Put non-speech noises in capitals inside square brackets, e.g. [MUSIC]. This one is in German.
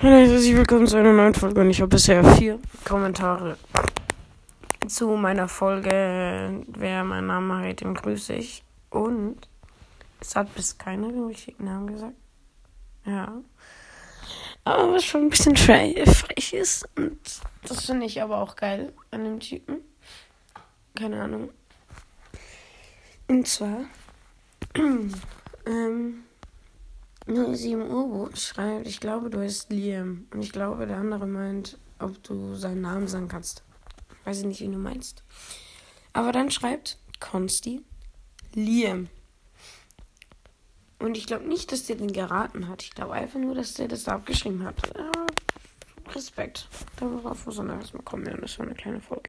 Hallo, herzlich willkommen zu einer neuen Folge und ich habe bisher vier Kommentare zu meiner Folge. Wer meinen Namen hat, den grüße ich. Und es hat bis keiner den richtigen Namen gesagt. Ja. Aber was schon ein bisschen frech ist. Und das finde ich aber auch geil an dem Typen. Keine Ahnung. Und zwar. [CLEARS THROAT] ähm 07 Uhr schreibt, ich glaube, du heißt Liam. Und ich glaube, der andere meint, ob du seinen Namen sagen kannst. Weiß ich nicht, wie du meinst. Aber dann schreibt Consti Liam. Und ich glaube nicht, dass der den geraten hat. Ich glaube einfach nur, dass der das da abgeschrieben hat. Ja, Respekt. Darauf muss er erstmal kommen. Ja, das war eine kleine Folge.